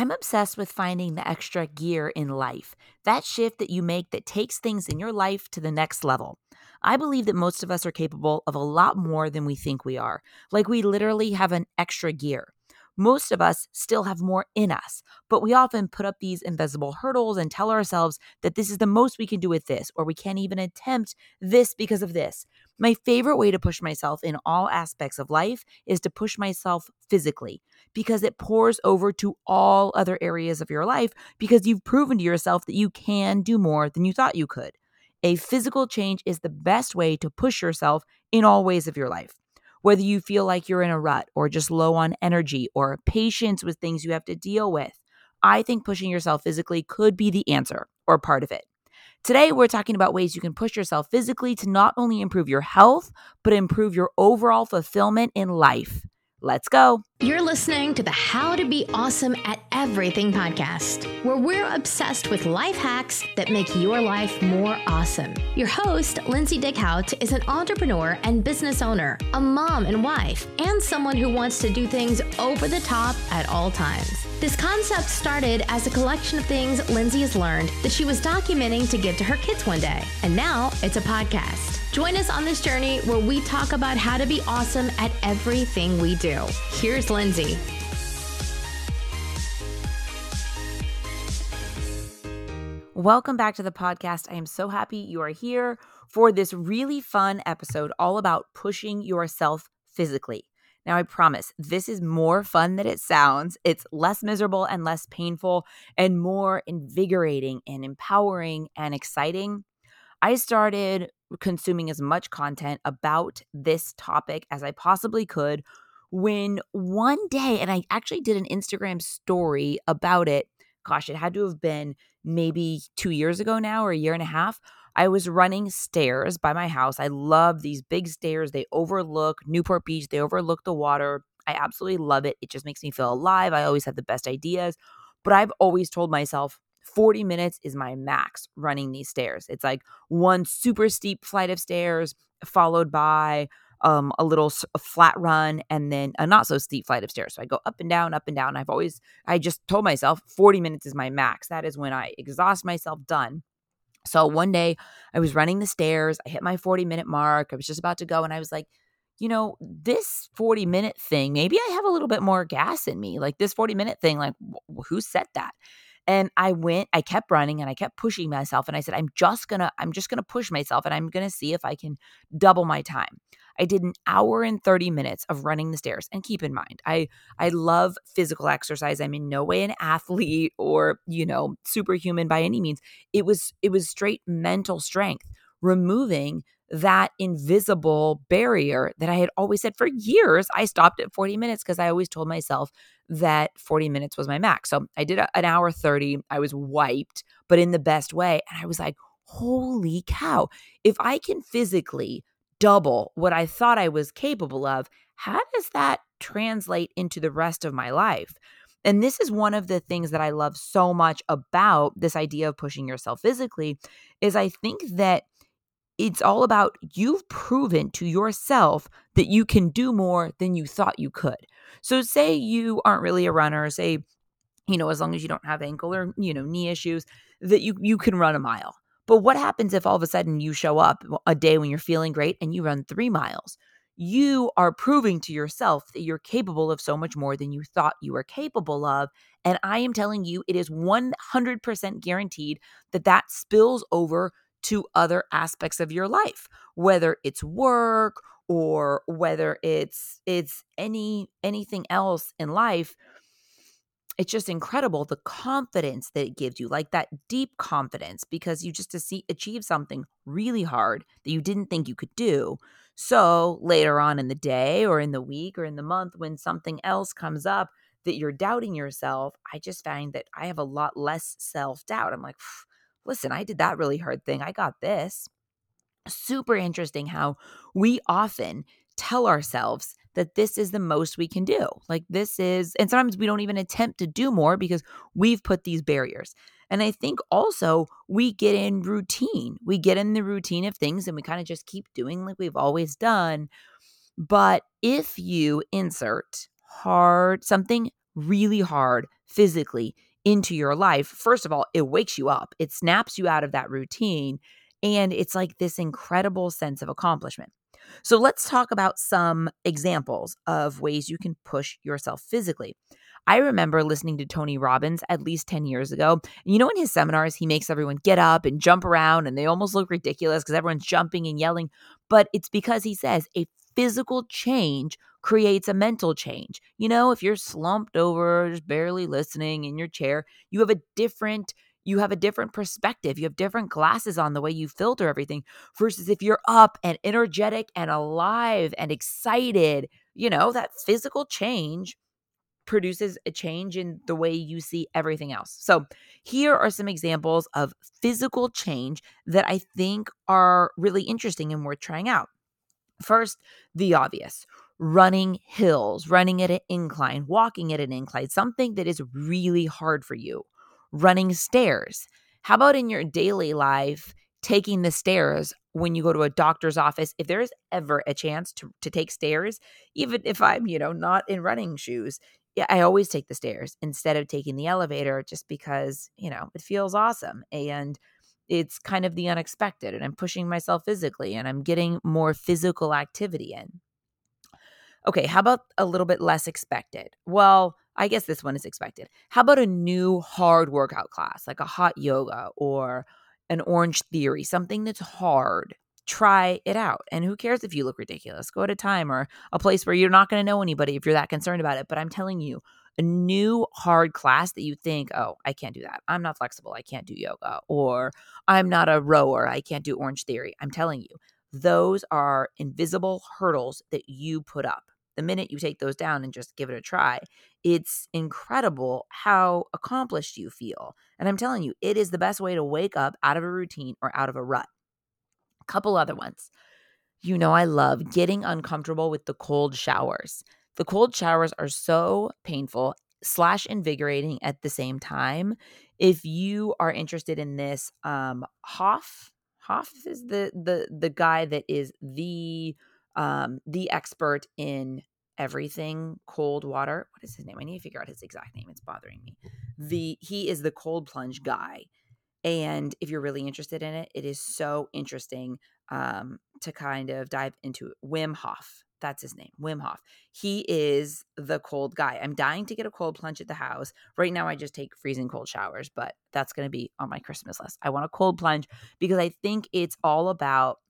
I'm obsessed with finding the extra gear in life, that shift that you make that takes things in your life to the next level. I believe that most of us are capable of a lot more than we think we are. Like we literally have an extra gear. Most of us still have more in us, but we often put up these invisible hurdles and tell ourselves that this is the most we can do with this, or we can't even attempt this because of this. My favorite way to push myself in all aspects of life is to push myself physically because it pours over to all other areas of your life because you've proven to yourself that you can do more than you thought you could. A physical change is the best way to push yourself in all ways of your life. Whether you feel like you're in a rut or just low on energy or patience with things you have to deal with, I think pushing yourself physically could be the answer or part of it. Today, we're talking about ways you can push yourself physically to not only improve your health, but improve your overall fulfillment in life. Let's go. You're listening to the How to Be Awesome at Everything podcast, where we're obsessed with life hacks that make your life more awesome. Your host, Lindsay Dickhout, is an entrepreneur and business owner, a mom and wife, and someone who wants to do things over the top at all times. This concept started as a collection of things Lindsay has learned that she was documenting to give to her kids one day, and now it's a podcast. Join us on this journey where we talk about how to be awesome at everything we do. Here's Lindsay. Welcome back to the podcast. I am so happy you are here for this really fun episode all about pushing yourself physically. Now, I promise this is more fun than it sounds. It's less miserable and less painful and more invigorating and empowering and exciting. I started consuming as much content about this topic as I possibly could when one day, and I actually did an Instagram story about it. Gosh, it had to have been maybe two years ago now or a year and a half. I was running stairs by my house. I love these big stairs. They overlook Newport Beach, they overlook the water. I absolutely love it. It just makes me feel alive. I always have the best ideas. But I've always told myself, 40 minutes is my max running these stairs. It's like one super steep flight of stairs followed by um, a little flat run and then a not so steep flight of stairs. So I go up and down, up and down. I've always, I just told myself 40 minutes is my max. That is when I exhaust myself done. So one day I was running the stairs. I hit my 40 minute mark. I was just about to go and I was like, you know, this 40 minute thing, maybe I have a little bit more gas in me. Like this 40 minute thing, like who said that? And I went, I kept running and I kept pushing myself. And I said, I'm just gonna, I'm just gonna push myself and I'm gonna see if I can double my time. I did an hour and 30 minutes of running the stairs. And keep in mind, I I love physical exercise. I'm in no way an athlete or, you know, superhuman by any means. It was it was straight mental strength, removing that invisible barrier that I had always said for years. I stopped at 40 minutes because I always told myself that 40 minutes was my max. So I did an hour 30. I was wiped, but in the best way. And I was like, holy cow, if I can physically double what I thought I was capable of, how does that translate into the rest of my life? And this is one of the things that I love so much about this idea of pushing yourself physically is I think that it's all about you've proven to yourself that you can do more than you thought you could. So say you aren't really a runner, say you know as long as you don't have ankle or you know knee issues that you you can run a mile. But what happens if all of a sudden you show up a day when you're feeling great and you run 3 miles? You are proving to yourself that you're capable of so much more than you thought you were capable of. And I am telling you, it is 100% guaranteed that that spills over to other aspects of your life, whether it's work or whether it's it's any anything else in life it's just incredible the confidence that it gives you like that deep confidence because you just achieve something really hard that you didn't think you could do so later on in the day or in the week or in the month when something else comes up that you're doubting yourself i just find that i have a lot less self-doubt i'm like listen, I did that really hard thing. I got this. Super interesting how we often tell ourselves that this is the most we can do. Like this is, and sometimes we don't even attempt to do more because we've put these barriers. And I think also we get in routine. We get in the routine of things and we kind of just keep doing like we've always done. But if you insert hard, something really hard physically into your life, first of all, it wakes you up, it snaps you out of that routine, and it's like this incredible sense of accomplishment. So let's talk about some examples of ways you can push yourself physically. I remember listening to Tony Robbins at least 10 years ago. And you know, in his seminars, he makes everyone get up and jump around, and they almost look ridiculous because everyone's jumping and yelling. But it's because he says a physical change creates a mental change. You know, if you're slumped over, just barely listening in your chair, you have a different you have a different perspective. You have different glasses on the way you filter everything versus if you're up and energetic and alive and excited, you know, that physical change produces a change in the way you see everything else. So, here are some examples of physical change that I think are really interesting and worth trying out. First, the obvious running hills, running at an incline, walking at an incline, something that is really hard for you, running stairs. How about in your daily life, taking the stairs when you go to a doctor's office? If there is ever a chance to, to take stairs, even if I'm, you know, not in running shoes, I always take the stairs instead of taking the elevator just because, you know, it feels awesome. And it's kind of the unexpected and I'm pushing myself physically and I'm getting more physical activity in. Okay, how about a little bit less expected? Well, I guess this one is expected. How about a new hard workout class, like a hot yoga or an orange theory, something that's hard? Try it out. And who cares if you look ridiculous? Go at a time or a place where you're not going to know anybody if you're that concerned about it. But I'm telling you, a new hard class that you think, oh, I can't do that. I'm not flexible. I can't do yoga. Or I'm not a rower. I can't do Orange Theory. I'm telling you, those are invisible hurdles that you put up. The minute you take those down and just give it a try, it's incredible how accomplished you feel. And I'm telling you, it is the best way to wake up out of a routine or out of a rut. A couple other ones. You know, I love getting uncomfortable with the cold showers. The cold showers are so painful slash invigorating at the same time. If you are interested in this, um, Hof Hof is the the the guy that is the um the expert in everything cold water. What is his name? I need to figure out his exact name. It's bothering me. The he is the cold plunge guy. And if you're really interested in it, it is so interesting um, to kind of dive into it. Wim Hof. That's his name, Wim Hof. He is the cold guy. I'm dying to get a cold plunge at the house. Right now, I just take freezing cold showers, but that's going to be on my Christmas list. I want a cold plunge because I think it's all about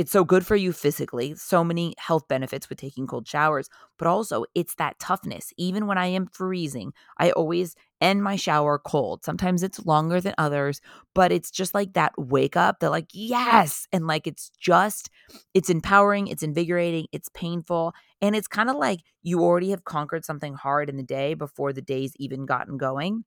it's so good for you physically, so many health benefits with taking cold showers, but also it's that toughness. Even when I am freezing, I always end my shower cold. Sometimes it's longer than others, but it's just like that wake up that, like, yes. And like, it's just, it's empowering, it's invigorating, it's painful. And it's kind of like you already have conquered something hard in the day before the day's even gotten going.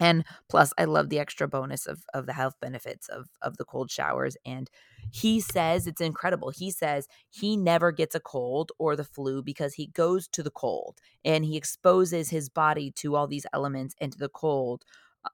And plus, I love the extra bonus of of the health benefits of of the cold showers. And he says it's incredible. He says he never gets a cold or the flu because he goes to the cold and he exposes his body to all these elements and to the cold.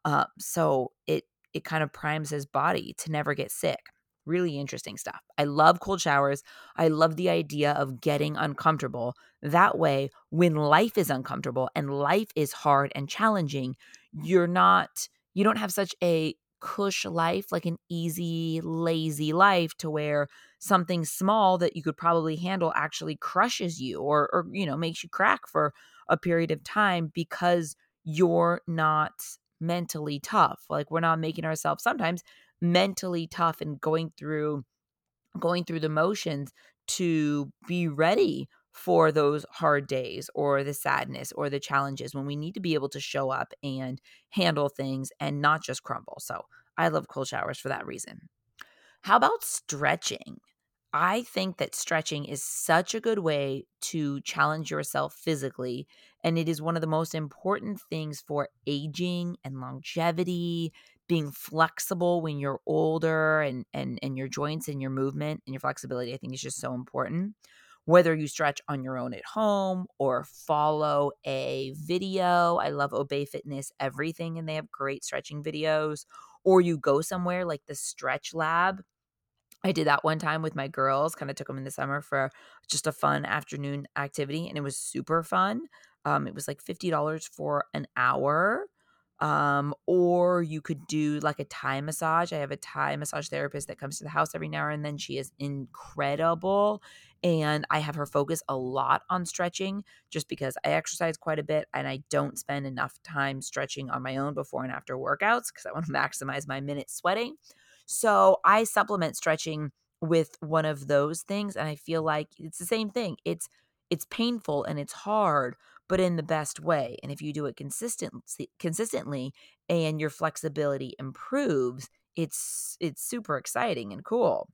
Uh, so it it kind of primes his body to never get sick. Really interesting stuff. I love cold showers. I love the idea of getting uncomfortable. That way, when life is uncomfortable and life is hard and challenging, you're not, you don't have such a cush life, like an easy, lazy life to where something small that you could probably handle actually crushes you or, or you know, makes you crack for a period of time because you're not mentally tough. Like we're not making ourselves sometimes mentally tough and going through going through the motions to be ready for those hard days or the sadness or the challenges when we need to be able to show up and handle things and not just crumble. So, I love cold showers for that reason. How about stretching? I think that stretching is such a good way to challenge yourself physically. And it is one of the most important things for aging and longevity, being flexible when you're older and and and your joints and your movement and your flexibility I think is just so important. Whether you stretch on your own at home or follow a video, I love Obé Fitness everything and they have great stretching videos or you go somewhere like the Stretch Lab I did that one time with my girls, kind of took them in the summer for just a fun afternoon activity, and it was super fun. Um, it was like $50 for an hour. Um, or you could do like a Thai massage. I have a Thai massage therapist that comes to the house every now and then. She is incredible. And I have her focus a lot on stretching just because I exercise quite a bit and I don't spend enough time stretching on my own before and after workouts because I want to maximize my minute sweating. So I supplement stretching with one of those things and I feel like it's the same thing. It's it's painful and it's hard, but in the best way. And if you do it consistently consistently and your flexibility improves, it's it's super exciting and cool.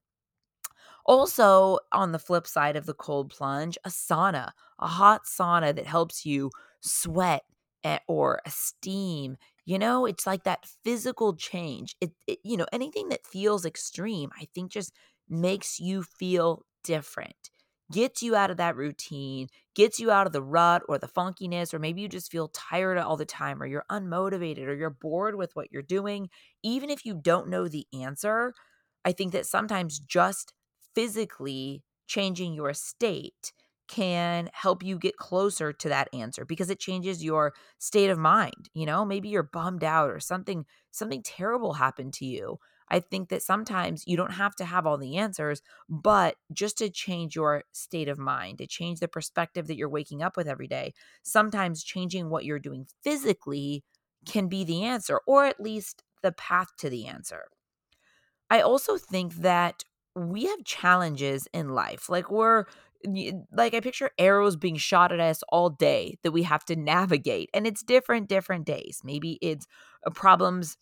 Also, on the flip side of the cold plunge, a sauna, a hot sauna that helps you sweat eh, or steam. You know, it's like that physical change. It, it, you know, anything that feels extreme, I think just makes you feel different. Gets you out of that routine, gets you out of the rut or the funkiness, or maybe you just feel tired all the time, or you're unmotivated, or you're bored with what you're doing. Even if you don't know the answer, I think that sometimes just physically changing your state can help you get closer to that answer because it changes your state of mind you know maybe you're bummed out or something something terrible happened to you i think that sometimes you don't have to have all the answers but just to change your state of mind to change the perspective that you're waking up with every day sometimes changing what you're doing physically can be the answer or at least the path to the answer i also think that we have challenges in life. Like we're like I picture arrows being shot at us all day that we have to navigate and it's different different days. Maybe it's uh, problems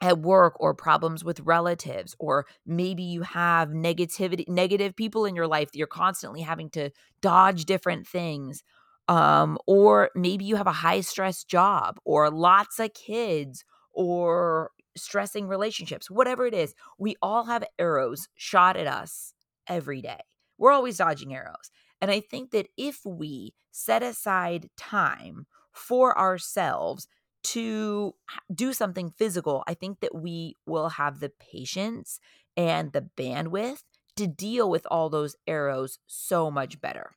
at work or problems with relatives or maybe you have negativity negative people in your life that you're constantly having to dodge different things um or maybe you have a high stress job or lots of kids or stressing relationships, whatever it is, we all have arrows shot at us every day. We're always dodging arrows. And I think that if we set aside time for ourselves to do something physical, I think that we will have the patience and the bandwidth to deal with all those arrows so much better.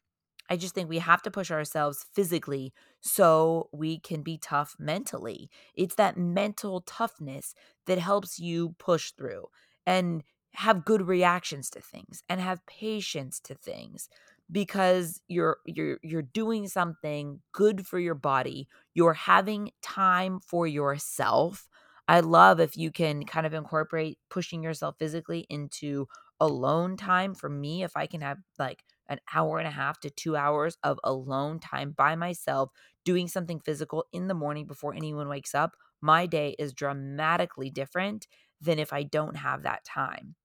I just think we have to push ourselves physically so we can be tough mentally. It's that mental toughness that helps you push through and have good reactions to things and have patience to things because you're you're you're doing something good for your body. You're having time for yourself. I love if you can kind of incorporate pushing yourself physically into alone time for me if I can have like an hour and a half to two hours of alone time by myself doing something physical in the morning before anyone wakes up, my day is dramatically different than if I don't have that time.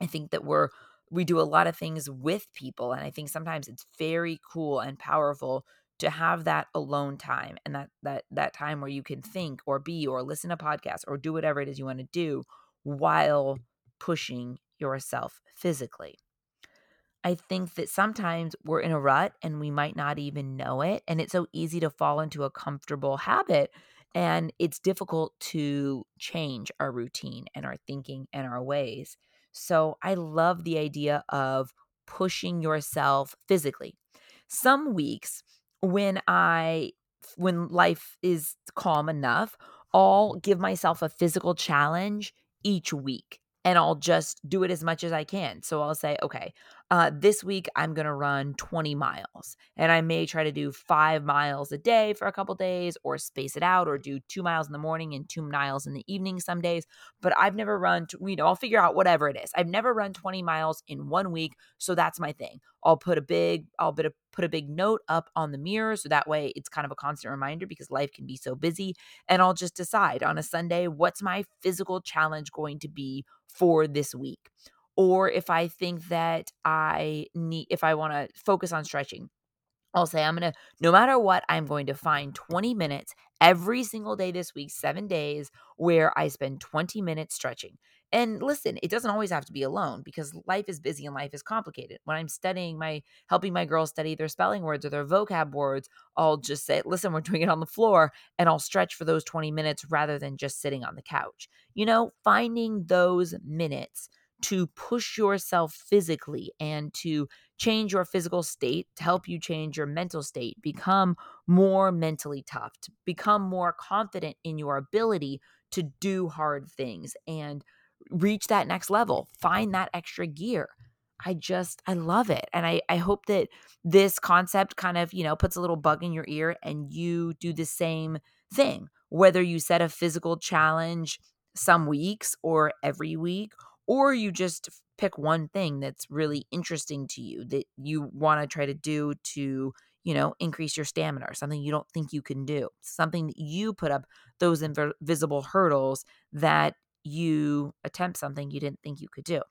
I think that we're we do a lot of things with people and I think sometimes it's very cool and powerful to have that alone time and that that that time where you can think or be or listen to podcasts or do whatever it is you want to do while pushing yourself physically. I think that sometimes we're in a rut and we might not even know it. And it's so easy to fall into a comfortable habit. And it's difficult to change our routine and our thinking and our ways. So I love the idea of pushing yourself physically. Some weeks when I, when life is calm enough, I'll give myself a physical challenge each week and I'll just do it as much as I can. So I'll say, okay, uh, this week I'm going to run 20 miles and I may try to do five miles a day for a couple days or space it out or do two miles in the morning and two miles in the evening some days. But I've never run, to, you know, I'll figure out whatever it is. I've never run 20 miles in one week. So that's my thing. I'll put a big, I'll a, put a big note up on the mirror. So that way it's kind of a constant reminder because life can be so busy. And I'll just decide on a Sunday, what's my physical challenge going to be for this week? Or if I think that I need, if I want to focus on stretching, I'll say, I'm going to, no matter what, I'm going to find 20 minutes every single day this week, seven days, where I spend 20 minutes stretching. And listen, it doesn't always have to be alone because life is busy and life is complicated. When I'm studying my, helping my girls study their spelling words or their vocab words, I'll just say, listen, we're doing it on the floor and I'll stretch for those 20 minutes rather than just sitting on the couch. You know, finding those minutes to push yourself physically and to change your physical state to help you change your mental state, become more mentally tough, to become more confident in your ability to do hard things and reach that next level, find that extra gear. I just I love it. And I I hope that this concept kind of, you know, puts a little bug in your ear and you do the same thing. Whether you set a physical challenge some weeks or every week or you just pick one thing that's really interesting to you that you want to try to do to, you know, increase your stamina or something you don't think you can do. Something that you put up those invisible hurdles that you attempt something you didn't think you could do.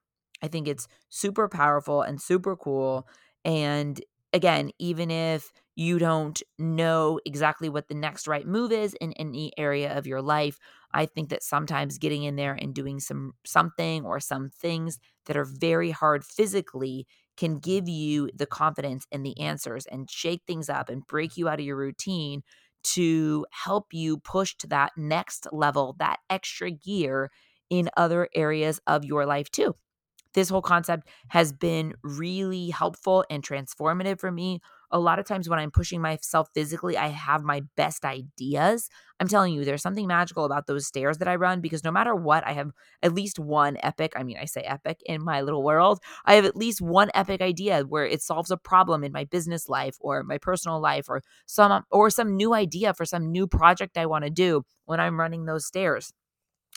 I think it's super powerful and super cool. And again, even if you don't know exactly what the next right move is in any area of your life, I think that sometimes getting in there and doing some something or some things that are very hard physically can give you the confidence and the answers and shake things up and break you out of your routine to help you push to that next level, that extra gear in other areas of your life too this whole concept has been really helpful and transformative for me. A lot of times when I'm pushing myself physically, I have my best ideas. I'm telling you, there's something magical about those stairs that I run because no matter what, I have at least one epic, I mean, I say epic in my little world. I have at least one epic idea where it solves a problem in my business life or my personal life or some or some new idea for some new project I want to do when I'm running those stairs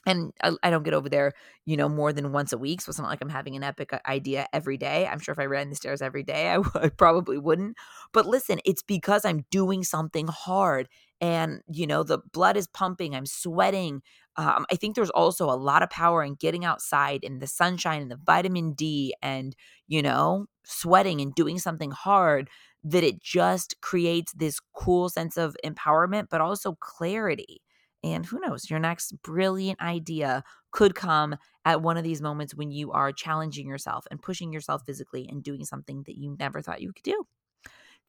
and I, I, don't get over there, you know, more than once a week. So it's not like I'm having an epic uh, idea every day. I'm sure if I ran the stairs every day, I, w- I probably wouldn't. But listen, it's because I'm doing something hard and, you know, the blood is pumping, I'm sweating. Um, I think there's also a lot of power in getting outside in the sunshine and the vitamin D and, you know, sweating and doing something hard that it just creates this cool sense of empowerment, but also clarity and who knows, your next brilliant idea could come at one of these moments when you are challenging yourself and pushing yourself physically and doing something that you never thought you could do.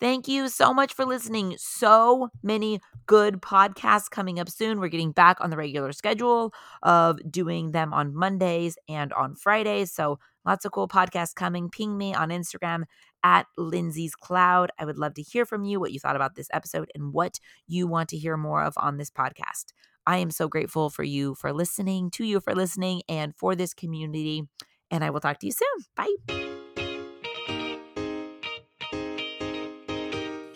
Thank you so much for listening. So many good podcasts coming up soon. We're getting back on the regular schedule of doing them on Mondays and on Fridays. So lots of cool podcasts coming. Ping me on Instagram at Lindsay's Cloud. I would love to hear from you what you thought about this episode and what you want to hear more of on this podcast. I am so grateful for you for listening, to you for listening, and for this community. And I will talk to you soon. Bye.